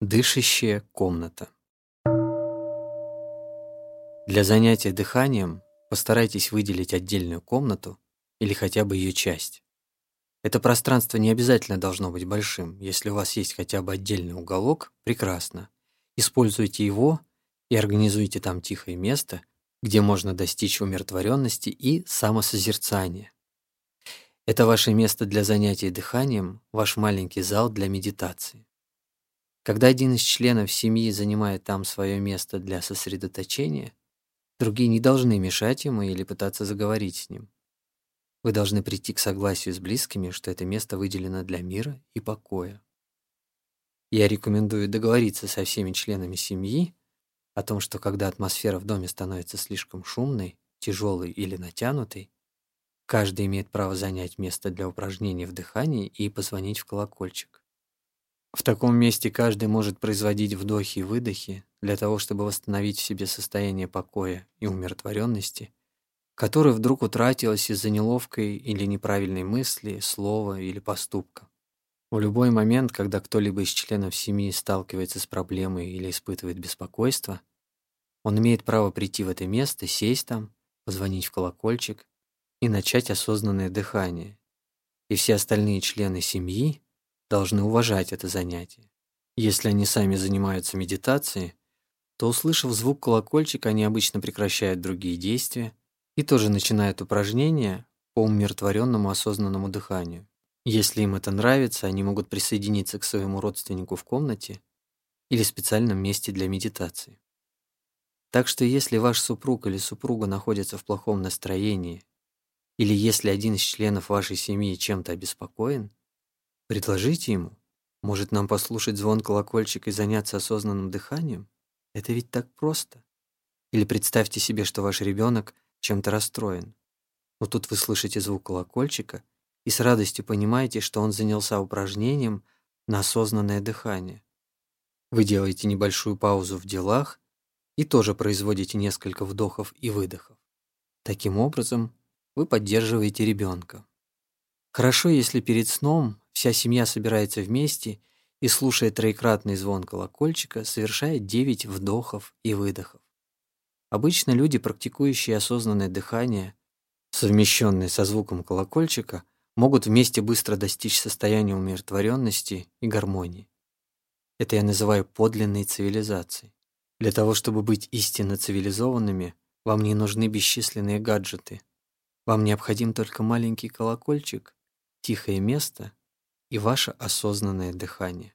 Дышащая комната. Для занятия дыханием постарайтесь выделить отдельную комнату или хотя бы ее часть. Это пространство не обязательно должно быть большим. Если у вас есть хотя бы отдельный уголок, прекрасно. Используйте его и организуйте там тихое место, где можно достичь умиротворенности и самосозерцания. Это ваше место для занятия дыханием, ваш маленький зал для медитации. Когда один из членов семьи занимает там свое место для сосредоточения, другие не должны мешать ему или пытаться заговорить с ним. Вы должны прийти к согласию с близкими, что это место выделено для мира и покоя. Я рекомендую договориться со всеми членами семьи о том, что когда атмосфера в доме становится слишком шумной, тяжелой или натянутой, каждый имеет право занять место для упражнений в дыхании и позвонить в колокольчик. В таком месте каждый может производить вдохи и выдохи для того, чтобы восстановить в себе состояние покоя и умиротворенности, которое вдруг утратилось из-за неловкой или неправильной мысли, слова или поступка. В любой момент, когда кто-либо из членов семьи сталкивается с проблемой или испытывает беспокойство, он имеет право прийти в это место, сесть там, позвонить в колокольчик и начать осознанное дыхание. И все остальные члены семьи должны уважать это занятие. Если они сами занимаются медитацией, то, услышав звук колокольчика, они обычно прекращают другие действия и тоже начинают упражнения по умиротворенному осознанному дыханию. Если им это нравится, они могут присоединиться к своему родственнику в комнате или специальном месте для медитации. Так что если ваш супруг или супруга находятся в плохом настроении, или если один из членов вашей семьи чем-то обеспокоен, Предложите ему. Может, нам послушать звон колокольчика и заняться осознанным дыханием? Это ведь так просто. Или представьте себе, что ваш ребенок чем-то расстроен. Но тут вы слышите звук колокольчика и с радостью понимаете, что он занялся упражнением на осознанное дыхание. Вы делаете небольшую паузу в делах и тоже производите несколько вдохов и выдохов. Таким образом, вы поддерживаете ребенка. Хорошо, если перед сном Вся семья собирается вместе и, слушая троекратный звон колокольчика, совершает девять вдохов и выдохов. Обычно люди, практикующие осознанное дыхание, совмещенное со звуком колокольчика, могут вместе быстро достичь состояния умиротворенности и гармонии. Это я называю подлинной цивилизацией. Для того, чтобы быть истинно цивилизованными, вам не нужны бесчисленные гаджеты. Вам необходим только маленький колокольчик, тихое место и ваше осознанное дыхание.